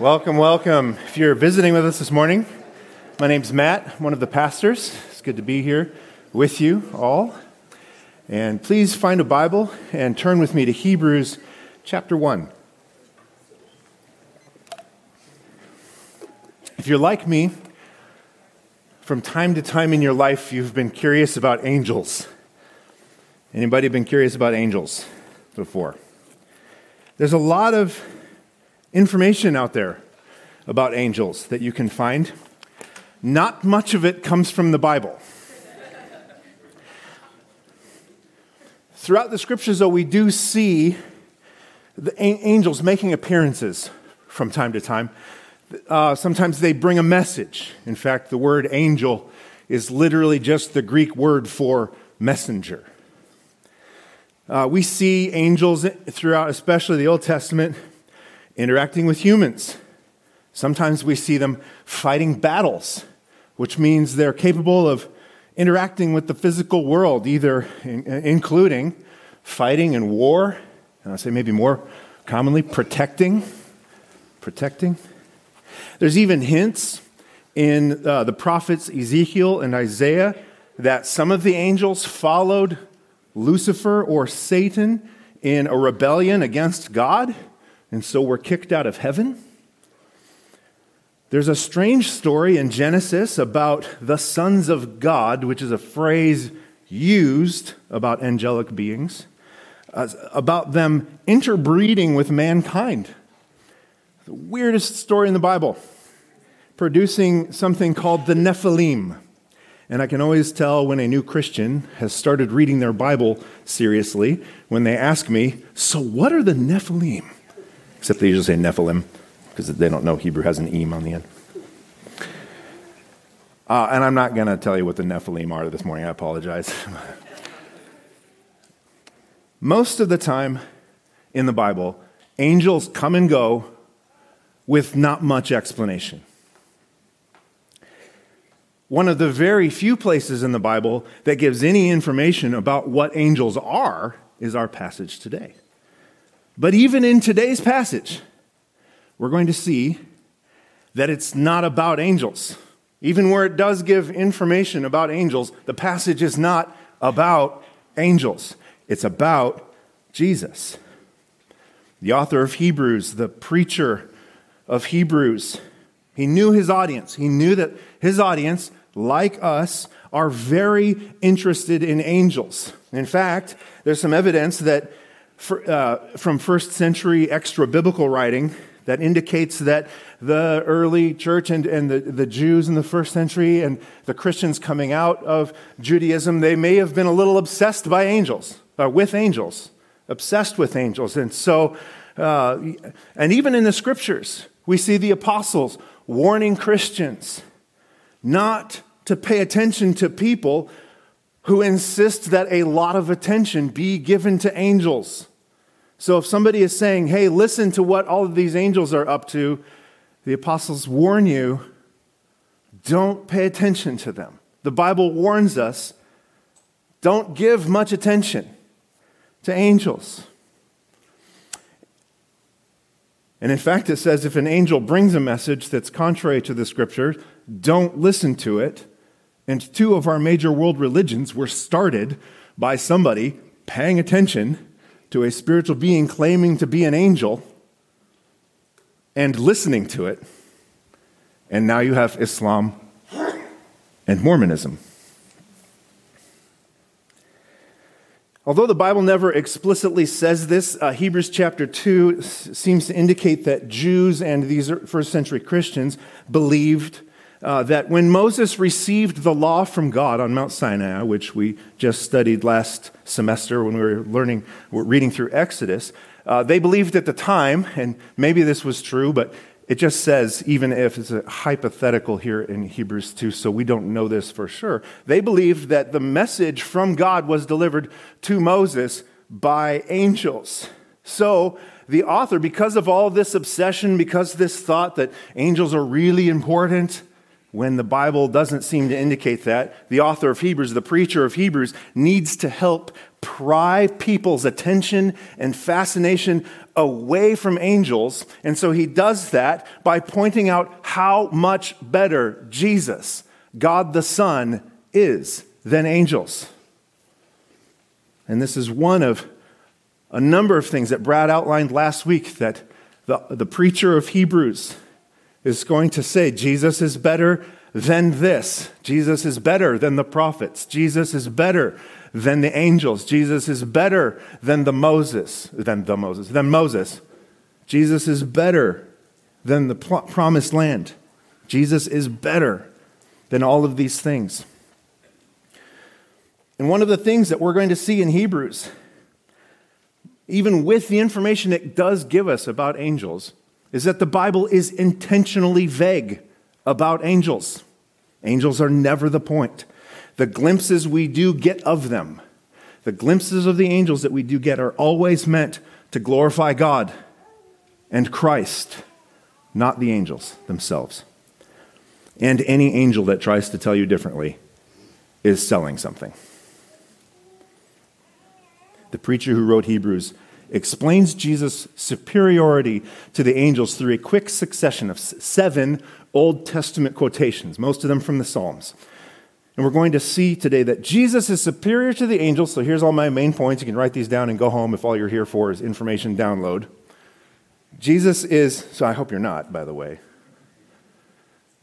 Welcome, welcome. If you're visiting with us this morning, my name's Matt, I'm one of the pastors. It's good to be here with you all. And please find a Bible and turn with me to Hebrews chapter 1. If you're like me, from time to time in your life you've been curious about angels. Anybody been curious about angels before? There's a lot of information out there about angels that you can find. Not much of it comes from the Bible. Throughout the scriptures, though, we do see the angels making appearances from time to time. Uh, sometimes they bring a message. In fact, the word angel is literally just the Greek word for messenger. Uh, we see angels throughout, especially the Old Testament, interacting with humans. Sometimes we see them fighting battles, which means they're capable of interacting with the physical world, either in, including fighting in war, and I say maybe more commonly protecting, protecting. There's even hints in uh, the prophets Ezekiel and Isaiah that some of the angels followed Lucifer or Satan in a rebellion against God and so we're kicked out of heaven. There's a strange story in Genesis about the sons of God, which is a phrase used about angelic beings, uh, about them interbreeding with mankind. The weirdest story in the Bible, producing something called the Nephilim. And I can always tell when a new Christian has started reading their Bible seriously when they ask me, So, what are the Nephilim? Except they usually say Nephilim because they don't know Hebrew has an eem on the end. Uh, and I'm not going to tell you what the Nephilim are this morning. I apologize. Most of the time in the Bible, angels come and go with not much explanation. One of the very few places in the Bible that gives any information about what angels are is our passage today. But even in today's passage, we're going to see that it's not about angels. Even where it does give information about angels, the passage is not about angels, it's about Jesus. The author of Hebrews, the preacher of Hebrews, he knew his audience. He knew that his audience, like us, are very interested in angels. In fact, there's some evidence that for, uh, from first century extra biblical writing that indicates that the early church and, and the, the Jews in the first century and the Christians coming out of Judaism, they may have been a little obsessed by angels, uh, with angels, obsessed with angels. And so, uh, and even in the scriptures, we see the apostles warning Christians not to pay attention to people who insist that a lot of attention be given to angels. So if somebody is saying, hey, listen to what all of these angels are up to, the apostles warn you don't pay attention to them. The Bible warns us don't give much attention to angels. And in fact, it says if an angel brings a message that's contrary to the scripture, don't listen to it and two of our major world religions were started by somebody paying attention to a spiritual being claiming to be an angel and listening to it. And now you have Islam and Mormonism. Although the Bible never explicitly says this, uh, Hebrews chapter 2 s- seems to indicate that Jews and these first century Christians believed uh, that when Moses received the law from God on Mount Sinai, which we just studied last semester when we were learning, we're reading through Exodus, uh, they believed at the time, and maybe this was true, but it just says, even if it's a hypothetical here in Hebrews 2, so we don't know this for sure, they believed that the message from God was delivered to Moses by angels. So, the author, because of all this obsession, because this thought that angels are really important, when the Bible doesn't seem to indicate that, the author of Hebrews, the preacher of Hebrews, needs to help pry people's attention and fascination away from angels. And so he does that by pointing out how much better Jesus, God the Son, is than angels. And this is one of a number of things that Brad outlined last week that the, the preacher of Hebrews is going to say Jesus is better than this. Jesus is better than the prophets. Jesus is better than the angels. Jesus is better than the Moses, than the Moses, than Moses. Jesus is better than the promised land. Jesus is better than all of these things. And one of the things that we're going to see in Hebrews, even with the information it does give us about angels, is that the Bible is intentionally vague about angels. Angels are never the point. The glimpses we do get of them, the glimpses of the angels that we do get, are always meant to glorify God and Christ, not the angels themselves. And any angel that tries to tell you differently is selling something. The preacher who wrote Hebrews explains Jesus' superiority to the angels through a quick succession of seven Old Testament quotations, most of them from the Psalms. And we're going to see today that Jesus is superior to the angels. So here's all my main points. You can write these down and go home if all you're here for is information download. Jesus is, so I hope you're not, by the way.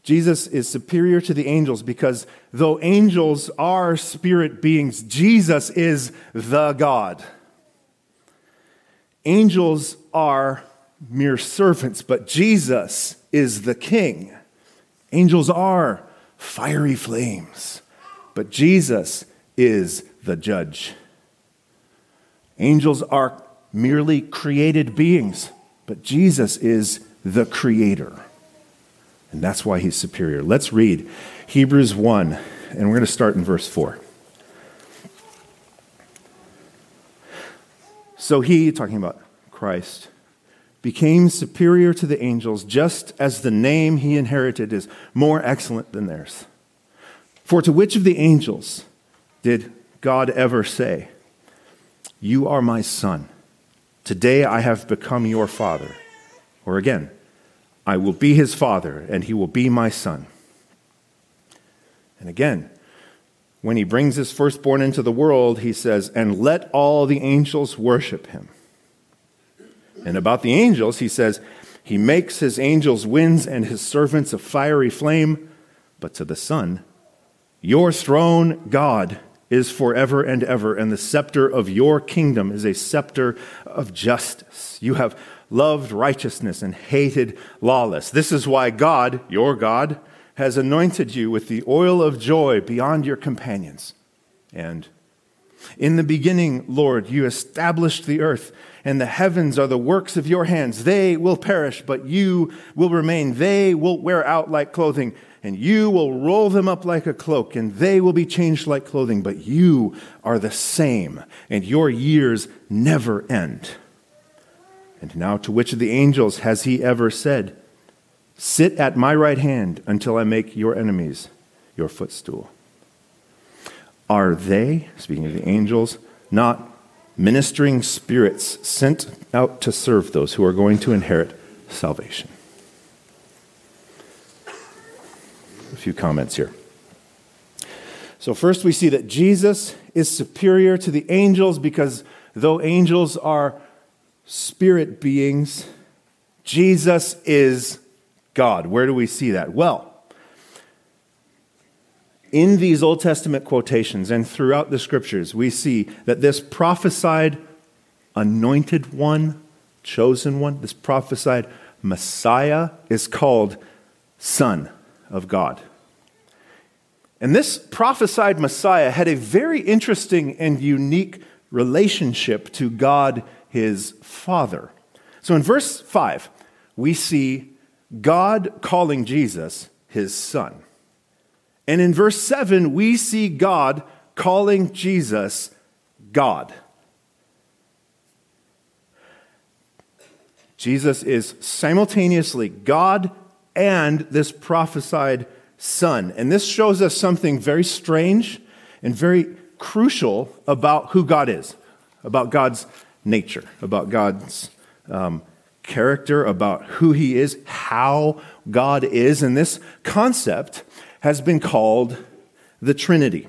Jesus is superior to the angels because though angels are spirit beings, Jesus is the God. Angels are mere servants, but Jesus is the king. Angels are fiery flames, but Jesus is the judge. Angels are merely created beings, but Jesus is the creator. And that's why he's superior. Let's read Hebrews 1, and we're going to start in verse 4. So he, talking about Christ, became superior to the angels just as the name he inherited is more excellent than theirs. For to which of the angels did God ever say, You are my son? Today I have become your father. Or again, I will be his father, and he will be my son. And again, when he brings his firstborn into the world, he says, And let all the angels worship him. And about the angels, he says, He makes his angels winds and his servants a fiery flame. But to the Son, Your throne, God, is forever and ever, and the scepter of your kingdom is a scepter of justice. You have loved righteousness and hated lawless. This is why God, your God, has anointed you with the oil of joy beyond your companions. And in the beginning, Lord, you established the earth, and the heavens are the works of your hands. They will perish, but you will remain. They will wear out like clothing and you will roll them up like a cloak, and they will be changed like clothing, but you are the same, and your years never end. And now, to which of the angels has he ever said, Sit at my right hand until I make your enemies your footstool? Are they, speaking of the angels, not ministering spirits sent out to serve those who are going to inherit salvation? a few comments here. So, first, we see that Jesus is superior to the angels because though angels are spirit beings, Jesus is God. Where do we see that? Well, in these Old Testament quotations and throughout the scriptures, we see that this prophesied anointed one, chosen one, this prophesied Messiah is called Son of God. And this prophesied Messiah had a very interesting and unique relationship to God, his Father. So in verse 5, we see God calling Jesus his son. And in verse 7, we see God calling Jesus God. Jesus is simultaneously God and this prophesied son. And this shows us something very strange and very crucial about who God is, about God's nature, about God's um, character, about who He is, how God is. And this concept has been called the Trinity.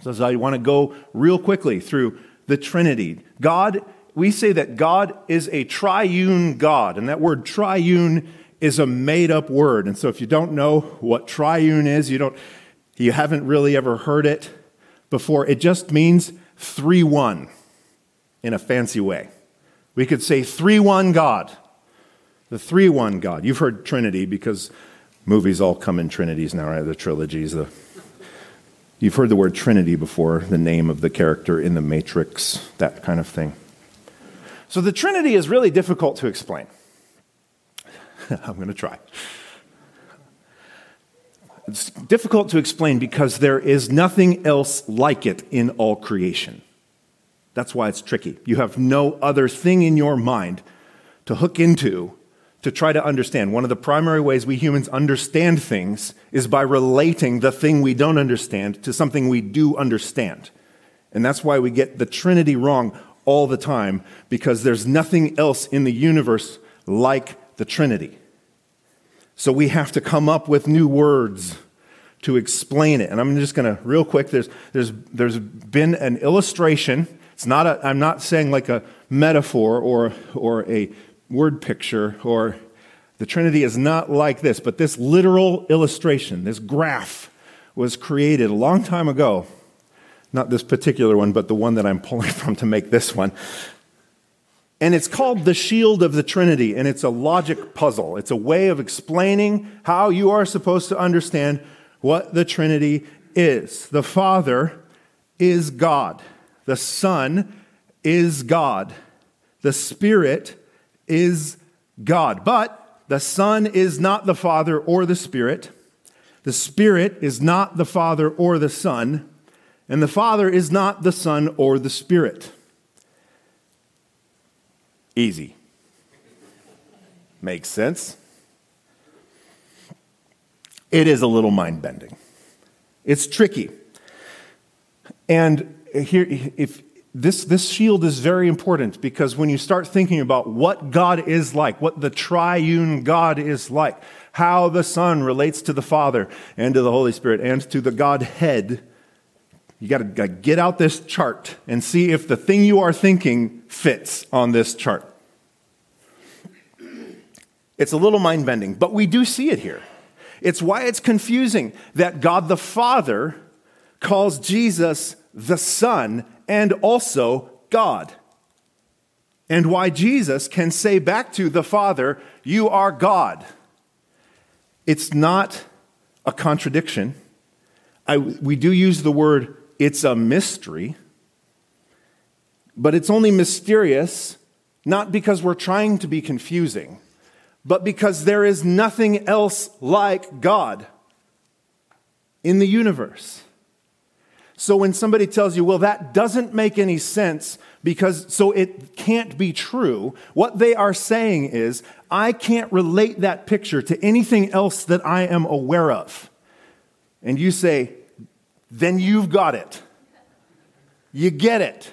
So, I want to go real quickly through the Trinity. God, we say that God is a triune God, and that word triune is a made up word. And so, if you don't know what triune is, you, don't, you haven't really ever heard it before, it just means three one in a fancy way. We could say three one God, the three one God. You've heard Trinity because movies all come in trinities now, right? The trilogies, the You've heard the word Trinity before, the name of the character in the Matrix, that kind of thing. So the Trinity is really difficult to explain. I'm going to try. It's difficult to explain because there is nothing else like it in all creation. That's why it's tricky. You have no other thing in your mind to hook into to try to understand. One of the primary ways we humans understand things is by relating the thing we don't understand to something we do understand. And that's why we get the Trinity wrong all the time, because there's nothing else in the universe like the Trinity. So we have to come up with new words to explain it. And I'm just going to, real quick, there's, there's, there's been an illustration. It's not a, I'm not saying like a metaphor or, or a word picture or the Trinity is not like this, but this literal illustration, this graph, was created a long time ago. Not this particular one, but the one that I'm pulling from to make this one. And it's called the shield of the Trinity, and it's a logic puzzle. It's a way of explaining how you are supposed to understand what the Trinity is. The Father is God, the Son is God, the Spirit is God. But the Son is not the Father or the Spirit. The Spirit is not the Father or the Son. And the Father is not the Son or the Spirit. Easy. Makes sense. It is a little mind bending. It's tricky. And here, if, this, this shield is very important because when you start thinking about what God is like, what the triune God is like, how the Son relates to the Father and to the Holy Spirit and to the Godhead, you got to get out this chart and see if the thing you are thinking fits on this chart. It's a little mind bending, but we do see it here. It's why it's confusing that God the Father calls Jesus the Son and also God. And why Jesus can say back to the Father, You are God. It's not a contradiction. I, we do use the word, it's a mystery, but it's only mysterious not because we're trying to be confusing, but because there is nothing else like God in the universe. So when somebody tells you, well, that doesn't make any sense because so it can't be true, what they are saying is, I can't relate that picture to anything else that I am aware of. And you say, then you've got it. You get it.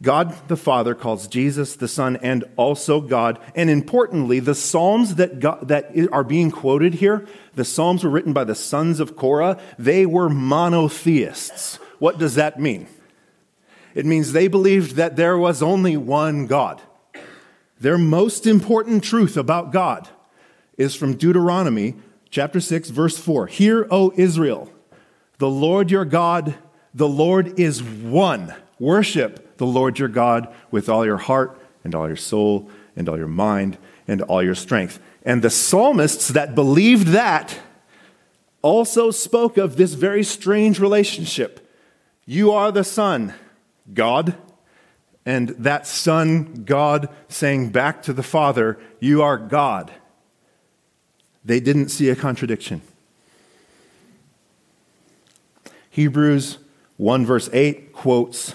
God the Father calls Jesus the Son and also God. And importantly, the Psalms that, God, that are being quoted here, the Psalms were written by the sons of Korah. They were monotheists. What does that mean? It means they believed that there was only one God. Their most important truth about God is from Deuteronomy chapter 6, verse 4. Hear, O Israel, the Lord your God, the Lord is one. Worship the Lord your God with all your heart and all your soul and all your mind and all your strength. And the psalmists that believed that also spoke of this very strange relationship. You are the Son, God, and that Son, God, saying back to the Father, You are God. They didn't see a contradiction. Hebrews 1 verse 8 quotes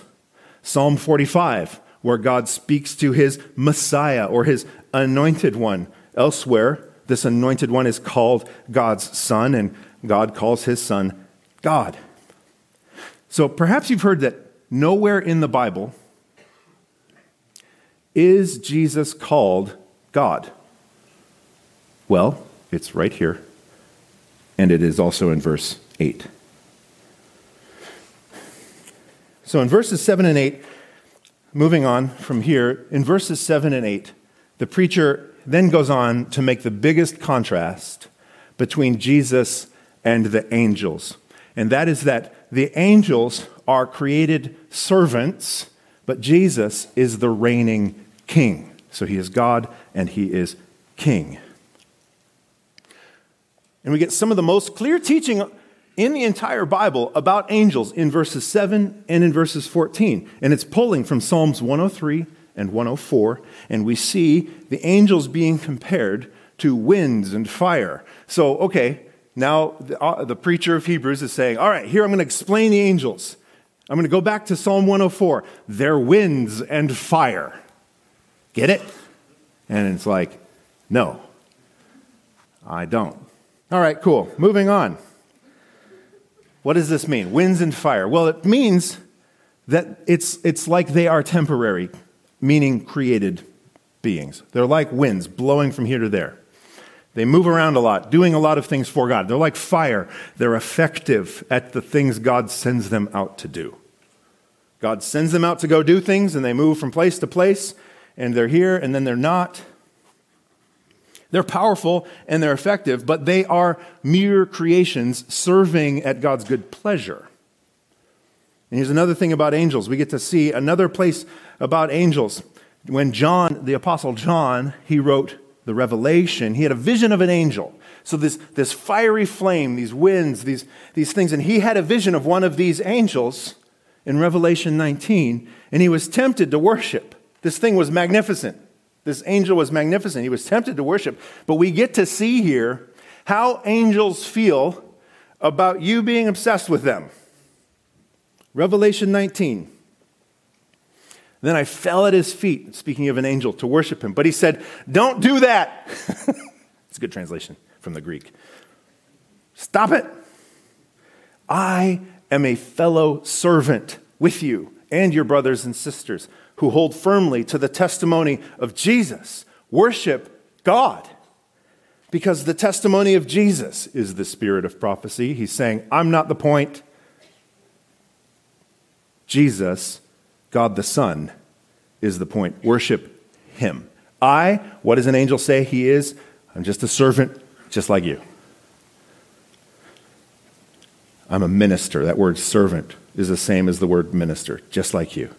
Psalm 45, where God speaks to his Messiah or his anointed one. Elsewhere, this anointed one is called God's son, and God calls his son God. So perhaps you've heard that nowhere in the Bible is Jesus called God. Well, it's right here, and it is also in verse 8. So in verses 7 and 8, moving on from here, in verses 7 and 8, the preacher then goes on to make the biggest contrast between Jesus and the angels. And that is that the angels are created servants, but Jesus is the reigning king. So he is God and he is king. And we get some of the most clear teaching in the entire Bible about angels in verses 7 and in verses 14. And it's pulling from Psalms 103 and 104. And we see the angels being compared to winds and fire. So, okay, now the, uh, the preacher of Hebrews is saying, all right, here I'm going to explain the angels. I'm going to go back to Psalm 104. They're winds and fire. Get it? And it's like, no, I don't. All right, cool. Moving on. What does this mean? Winds and fire. Well, it means that it's, it's like they are temporary, meaning created beings. They're like winds blowing from here to there. They move around a lot, doing a lot of things for God. They're like fire. They're effective at the things God sends them out to do. God sends them out to go do things, and they move from place to place, and they're here, and then they're not. They're powerful and they're effective, but they are mere creations serving at God's good pleasure. And here's another thing about angels. We get to see another place about angels. When John, the Apostle John, he wrote the Revelation, he had a vision of an angel. So this, this fiery flame, these winds, these, these things, and he had a vision of one of these angels in Revelation 19, and he was tempted to worship. This thing was magnificent. This angel was magnificent. He was tempted to worship. But we get to see here how angels feel about you being obsessed with them. Revelation 19. Then I fell at his feet, speaking of an angel, to worship him. But he said, Don't do that. it's a good translation from the Greek. Stop it. I am a fellow servant with you and your brothers and sisters who hold firmly to the testimony of Jesus. Worship God. Because the testimony of Jesus is the spirit of prophecy. He's saying, I'm not the point. Jesus, God the Son, is the point. Worship Him. I, what does an angel say he is? I'm just a servant, just like you. I'm a minister. That word servant is the same as the word minister, just like you.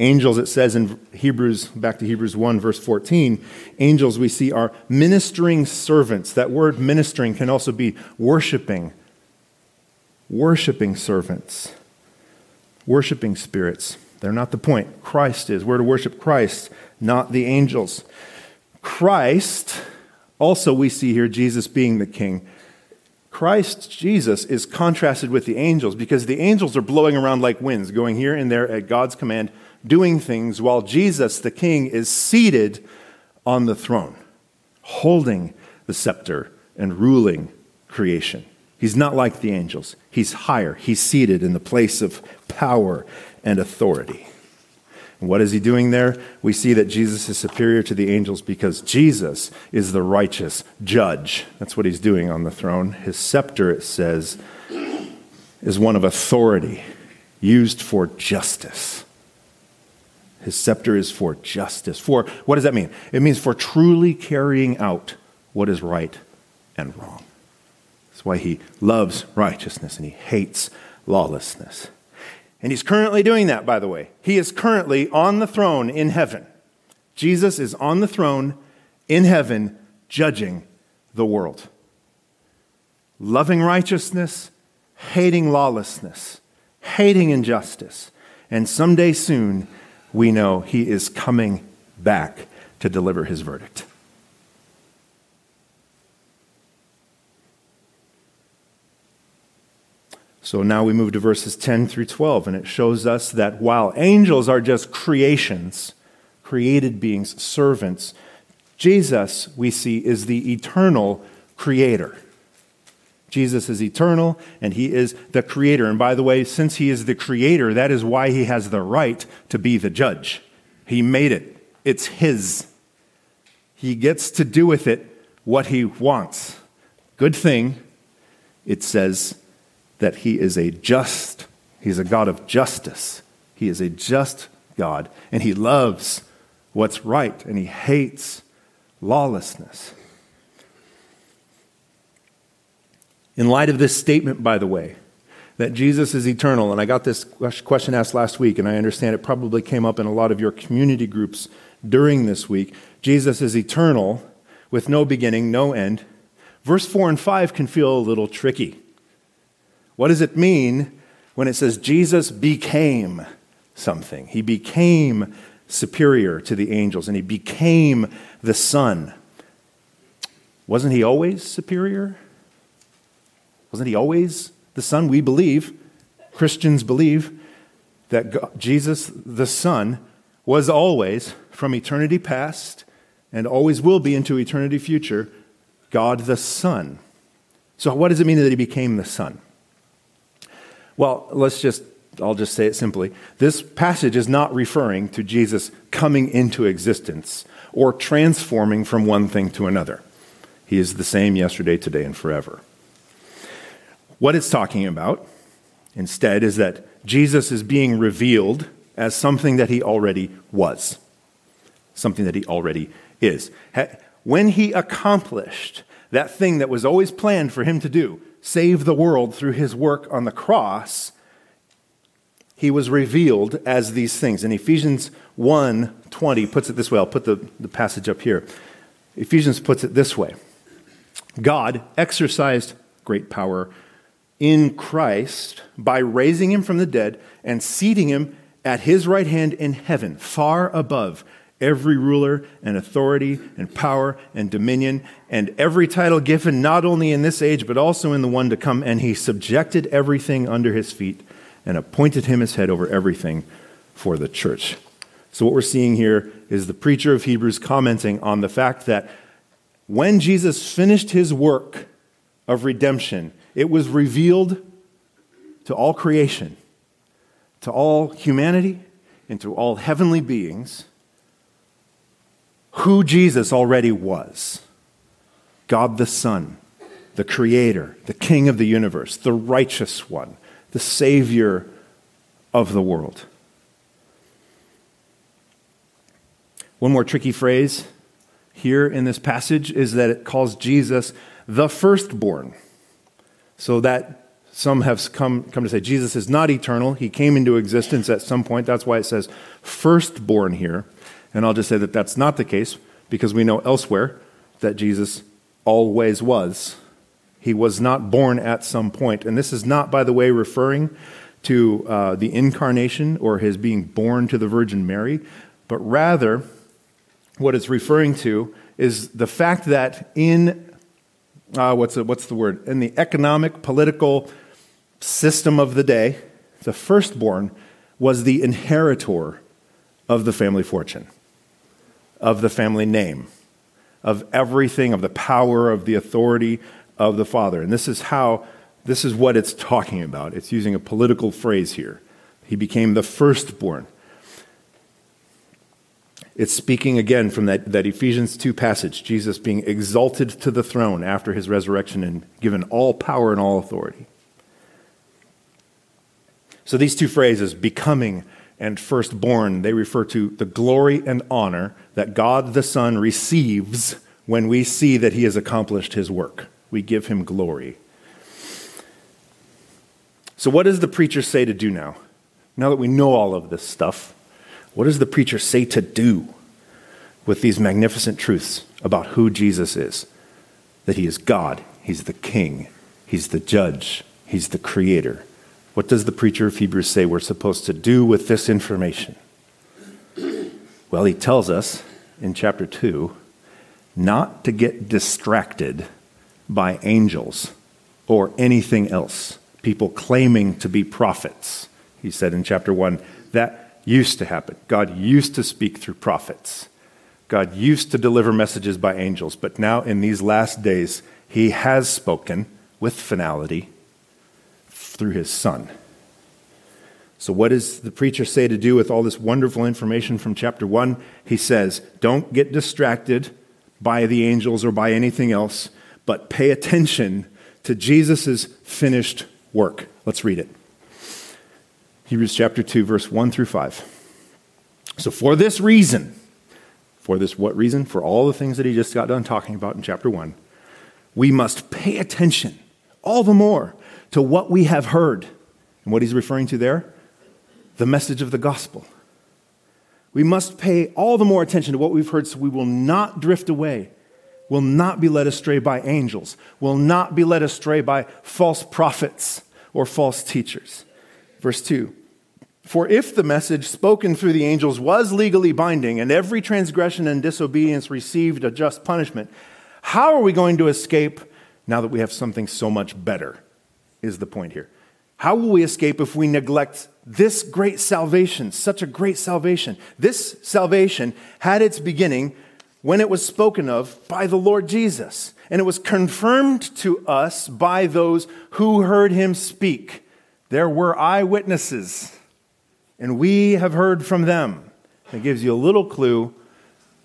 Angels, it says in Hebrews, back to Hebrews 1, verse 14, angels we see are ministering servants. That word ministering can also be worshiping, worshiping servants, worshiping spirits. They're not the point. Christ is. We're to worship Christ, not the angels. Christ, also we see here Jesus being the king. Christ Jesus is contrasted with the angels because the angels are blowing around like winds, going here and there at God's command doing things while Jesus, the king, is seated on the throne, holding the scepter and ruling creation. He's not like the angels, he's higher. He's seated in the place of power and authority. And what is he doing there? We see that Jesus is superior to the angels because Jesus is the righteous judge. That's what he's doing on the throne. His scepter, it says, is one of authority used for justice. His scepter is for justice. For what does that mean? It means for truly carrying out what is right and wrong. That's why he loves righteousness and he hates lawlessness. And he's currently doing that, by the way. He is currently on the throne in heaven. Jesus is on the throne in heaven, judging the world. Loving righteousness, hating lawlessness, hating injustice. And someday soon, we know he is coming back to deliver his verdict. So now we move to verses 10 through 12, and it shows us that while angels are just creations, created beings, servants, Jesus, we see, is the eternal creator. Jesus is eternal and he is the creator. And by the way, since he is the creator, that is why he has the right to be the judge. He made it, it's his. He gets to do with it what he wants. Good thing, it says that he is a just, he's a God of justice. He is a just God, and he loves what's right, and he hates lawlessness. In light of this statement, by the way, that Jesus is eternal, and I got this question asked last week, and I understand it probably came up in a lot of your community groups during this week. Jesus is eternal with no beginning, no end. Verse 4 and 5 can feel a little tricky. What does it mean when it says Jesus became something? He became superior to the angels and he became the Son. Wasn't he always superior? Wasn't he always the Son? We believe, Christians believe, that God, Jesus, the Son, was always, from eternity past and always will be into eternity future, God the Son. So, what does it mean that he became the Son? Well, let's just, I'll just say it simply. This passage is not referring to Jesus coming into existence or transforming from one thing to another. He is the same yesterday, today, and forever. What it's talking about instead is that Jesus is being revealed as something that he already was, something that he already is. When he accomplished that thing that was always planned for him to do, save the world through his work on the cross, he was revealed as these things. And Ephesians 1 20 puts it this way. I'll put the, the passage up here. Ephesians puts it this way God exercised great power in Christ by raising him from the dead and seating him at his right hand in heaven, far above every ruler and authority and power and dominion and every title given not only in this age but also in the one to come. And he subjected everything under his feet and appointed him as head over everything for the church. So, what we're seeing here is the preacher of Hebrews commenting on the fact that when Jesus finished his work of redemption, it was revealed to all creation, to all humanity, and to all heavenly beings who Jesus already was God the Son, the Creator, the King of the universe, the righteous one, the Savior of the world. One more tricky phrase here in this passage is that it calls Jesus the firstborn. So that some have come, come to say Jesus is not eternal. He came into existence at some point. That's why it says firstborn here. And I'll just say that that's not the case because we know elsewhere that Jesus always was. He was not born at some point. And this is not, by the way, referring to uh, the incarnation or his being born to the Virgin Mary, but rather what it's referring to is the fact that in uh, what's, the, what's the word? In the economic, political system of the day, the firstborn was the inheritor of the family fortune of the family name, of everything, of the power, of the authority of the Father. And this is how, this is what it's talking about. It's using a political phrase here. He became the firstborn. It's speaking again from that, that Ephesians 2 passage, Jesus being exalted to the throne after his resurrection and given all power and all authority. So these two phrases, becoming and firstborn, they refer to the glory and honor that God the Son receives when we see that he has accomplished his work. We give him glory. So, what does the preacher say to do now? Now that we know all of this stuff, what does the preacher say to do with these magnificent truths about who Jesus is? That he is God, he's the king, he's the judge, he's the creator. What does the preacher of Hebrews say we're supposed to do with this information? Well, he tells us in chapter 2 not to get distracted by angels or anything else, people claiming to be prophets. He said in chapter 1 that used to happen. God used to speak through prophets. God used to deliver messages by angels, but now in these last days, he has spoken with finality through his son. So, what does the preacher say to do with all this wonderful information from chapter 1? He says, Don't get distracted by the angels or by anything else, but pay attention to Jesus' finished work. Let's read it. Hebrews chapter 2, verse 1 through 5. So, for this reason, for this what reason? For all the things that he just got done talking about in chapter 1, we must pay attention all the more to what we have heard. And what he's referring to there? The message of the gospel. We must pay all the more attention to what we've heard so we will not drift away, will not be led astray by angels, will not be led astray by false prophets or false teachers. Verse 2 For if the message spoken through the angels was legally binding, and every transgression and disobedience received a just punishment, how are we going to escape now that we have something so much better? Is the point here. How will we escape if we neglect this great salvation, such a great salvation? This salvation had its beginning when it was spoken of by the Lord Jesus, and it was confirmed to us by those who heard him speak. There were eyewitnesses, and we have heard from them. It gives you a little clue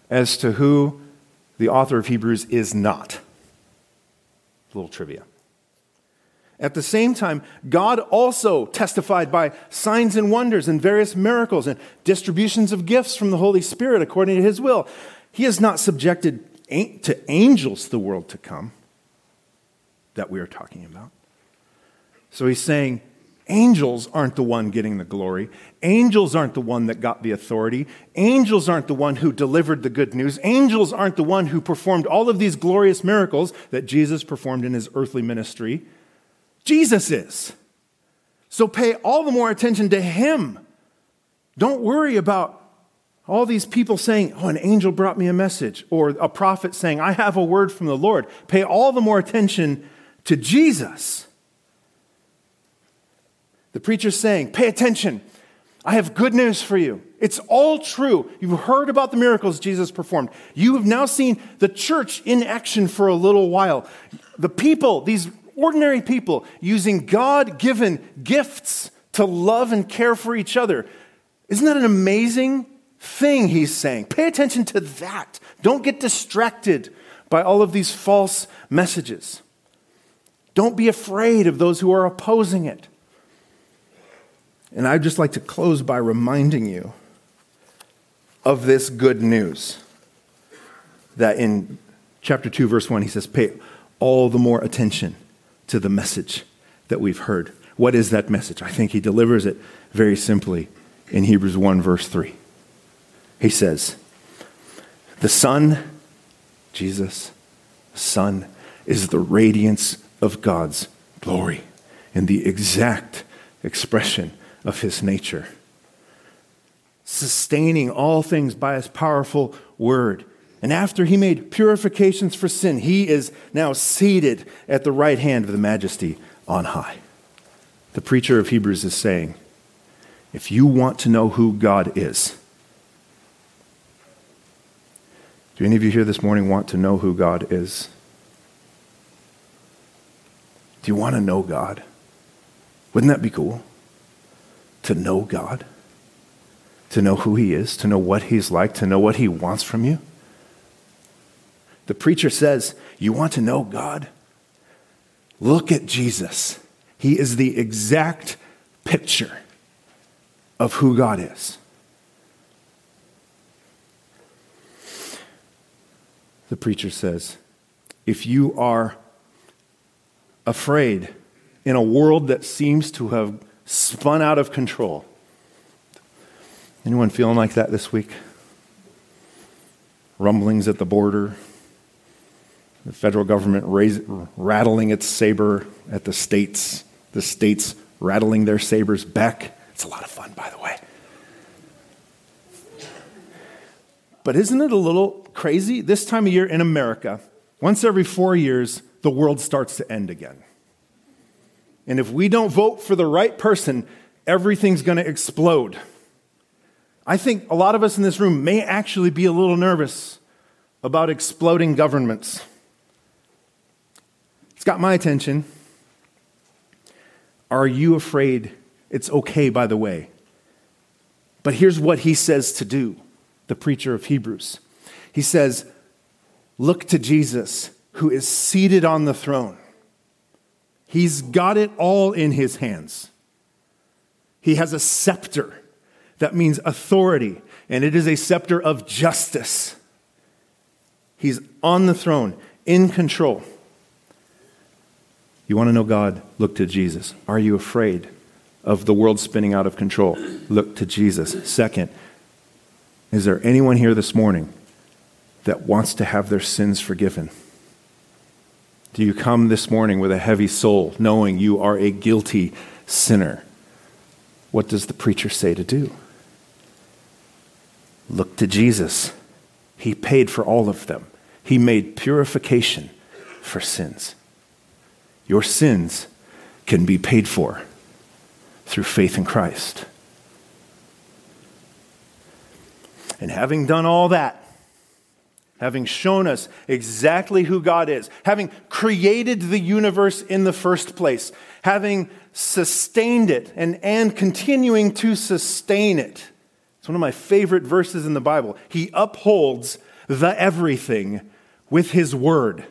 as to who the author of Hebrews is not. A little trivia. At the same time, God also testified by signs and wonders and various miracles and distributions of gifts from the Holy Spirit according to his will. He has not subjected to angels the world to come that we are talking about. So he's saying angels aren't the one getting the glory. Angels aren't the one that got the authority. Angels aren't the one who delivered the good news. Angels aren't the one who performed all of these glorious miracles that Jesus performed in his earthly ministry. Jesus is. So pay all the more attention to him. Don't worry about all these people saying, Oh, an angel brought me a message, or a prophet saying, I have a word from the Lord. Pay all the more attention to Jesus. The preacher's saying, Pay attention. I have good news for you. It's all true. You've heard about the miracles Jesus performed. You have now seen the church in action for a little while. The people, these ordinary people using God given gifts to love and care for each other. Isn't that an amazing thing he's saying? Pay attention to that. Don't get distracted by all of these false messages. Don't be afraid of those who are opposing it. And I'd just like to close by reminding you of this good news that in chapter 2, verse 1, he says, Pay all the more attention to the message that we've heard. What is that message? I think he delivers it very simply in Hebrews 1, verse 3. He says, The Son, Jesus, Son, is the radiance of God's glory and the exact expression of his nature, sustaining all things by his powerful word and after he made purifications for sin, he is now seated at the right hand of the majesty on high. The preacher of Hebrews is saying, if you want to know who God is, do any of you here this morning want to know who God is? Do you want to know God? Wouldn't that be cool? To know God? To know who He is, to know what He's like, to know what He wants from you? The preacher says, You want to know God? Look at Jesus. He is the exact picture of who God is. The preacher says, If you are afraid in a world that seems to have spun out of control, anyone feeling like that this week? Rumblings at the border, the federal government raise, rattling its saber at the states, the states rattling their sabers back. It's a lot of fun, by the way. But isn't it a little crazy? This time of year in America, once every four years, the world starts to end again. And if we don't vote for the right person, everything's going to explode. I think a lot of us in this room may actually be a little nervous about exploding governments It's got my attention. Are you afraid? It's okay, by the way. But here's what he says to do, the preacher of Hebrews. He says, Look to Jesus, who is seated on the throne. He's got it all in his hands. He has a scepter. That means authority, and it is a scepter of justice. He's on the throne, in control. You want to know God? Look to Jesus. Are you afraid of the world spinning out of control? Look to Jesus. Second, is there anyone here this morning that wants to have their sins forgiven? Do you come this morning with a heavy soul, knowing you are a guilty sinner? What does the preacher say to do? Look to Jesus. He paid for all of them, He made purification for sins. Your sins can be paid for through faith in Christ. And having done all that, having shown us exactly who God is, having created the universe in the first place, having sustained it and, and continuing to sustain it. It's one of my favorite verses in the Bible. He upholds the everything with his word.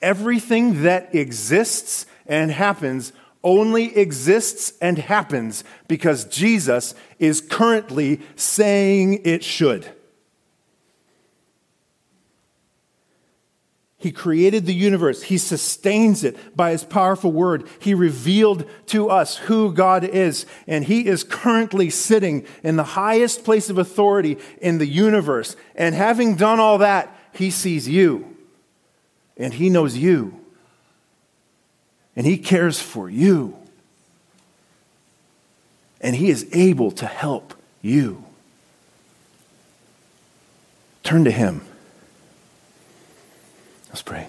Everything that exists and happens only exists and happens because Jesus is currently saying it should. He created the universe. He sustains it by his powerful word. He revealed to us who God is. And he is currently sitting in the highest place of authority in the universe. And having done all that, he sees you and He knows you, and He cares for you, and He is able to help you. Turn to Him. Let's pray.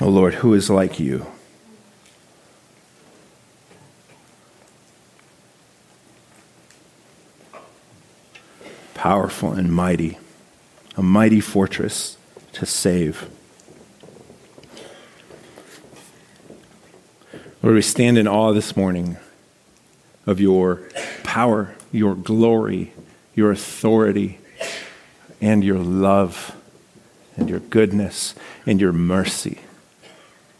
Oh Lord, who is like you? powerful and mighty, a mighty fortress to save. Lord, we stand in awe this morning of your power, your glory, your authority, and your love, and your goodness, and your mercy.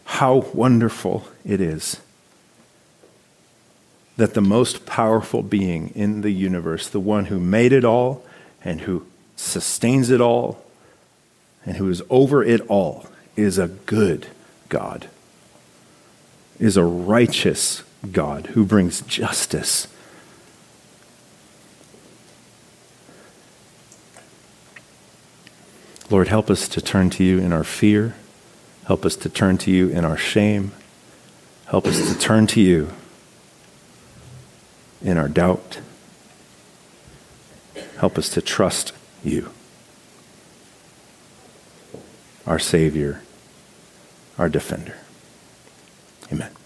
How wonderful it is that the most powerful being in the universe, the one who made it all and who sustains it all and who is over it all is a good God, is a righteous God who brings justice. Lord, help us to turn to you in our fear. Help us to turn to you in our shame. Help us to turn to you in our doubt. Help us to trust you, our Savior, our Defender. Amen.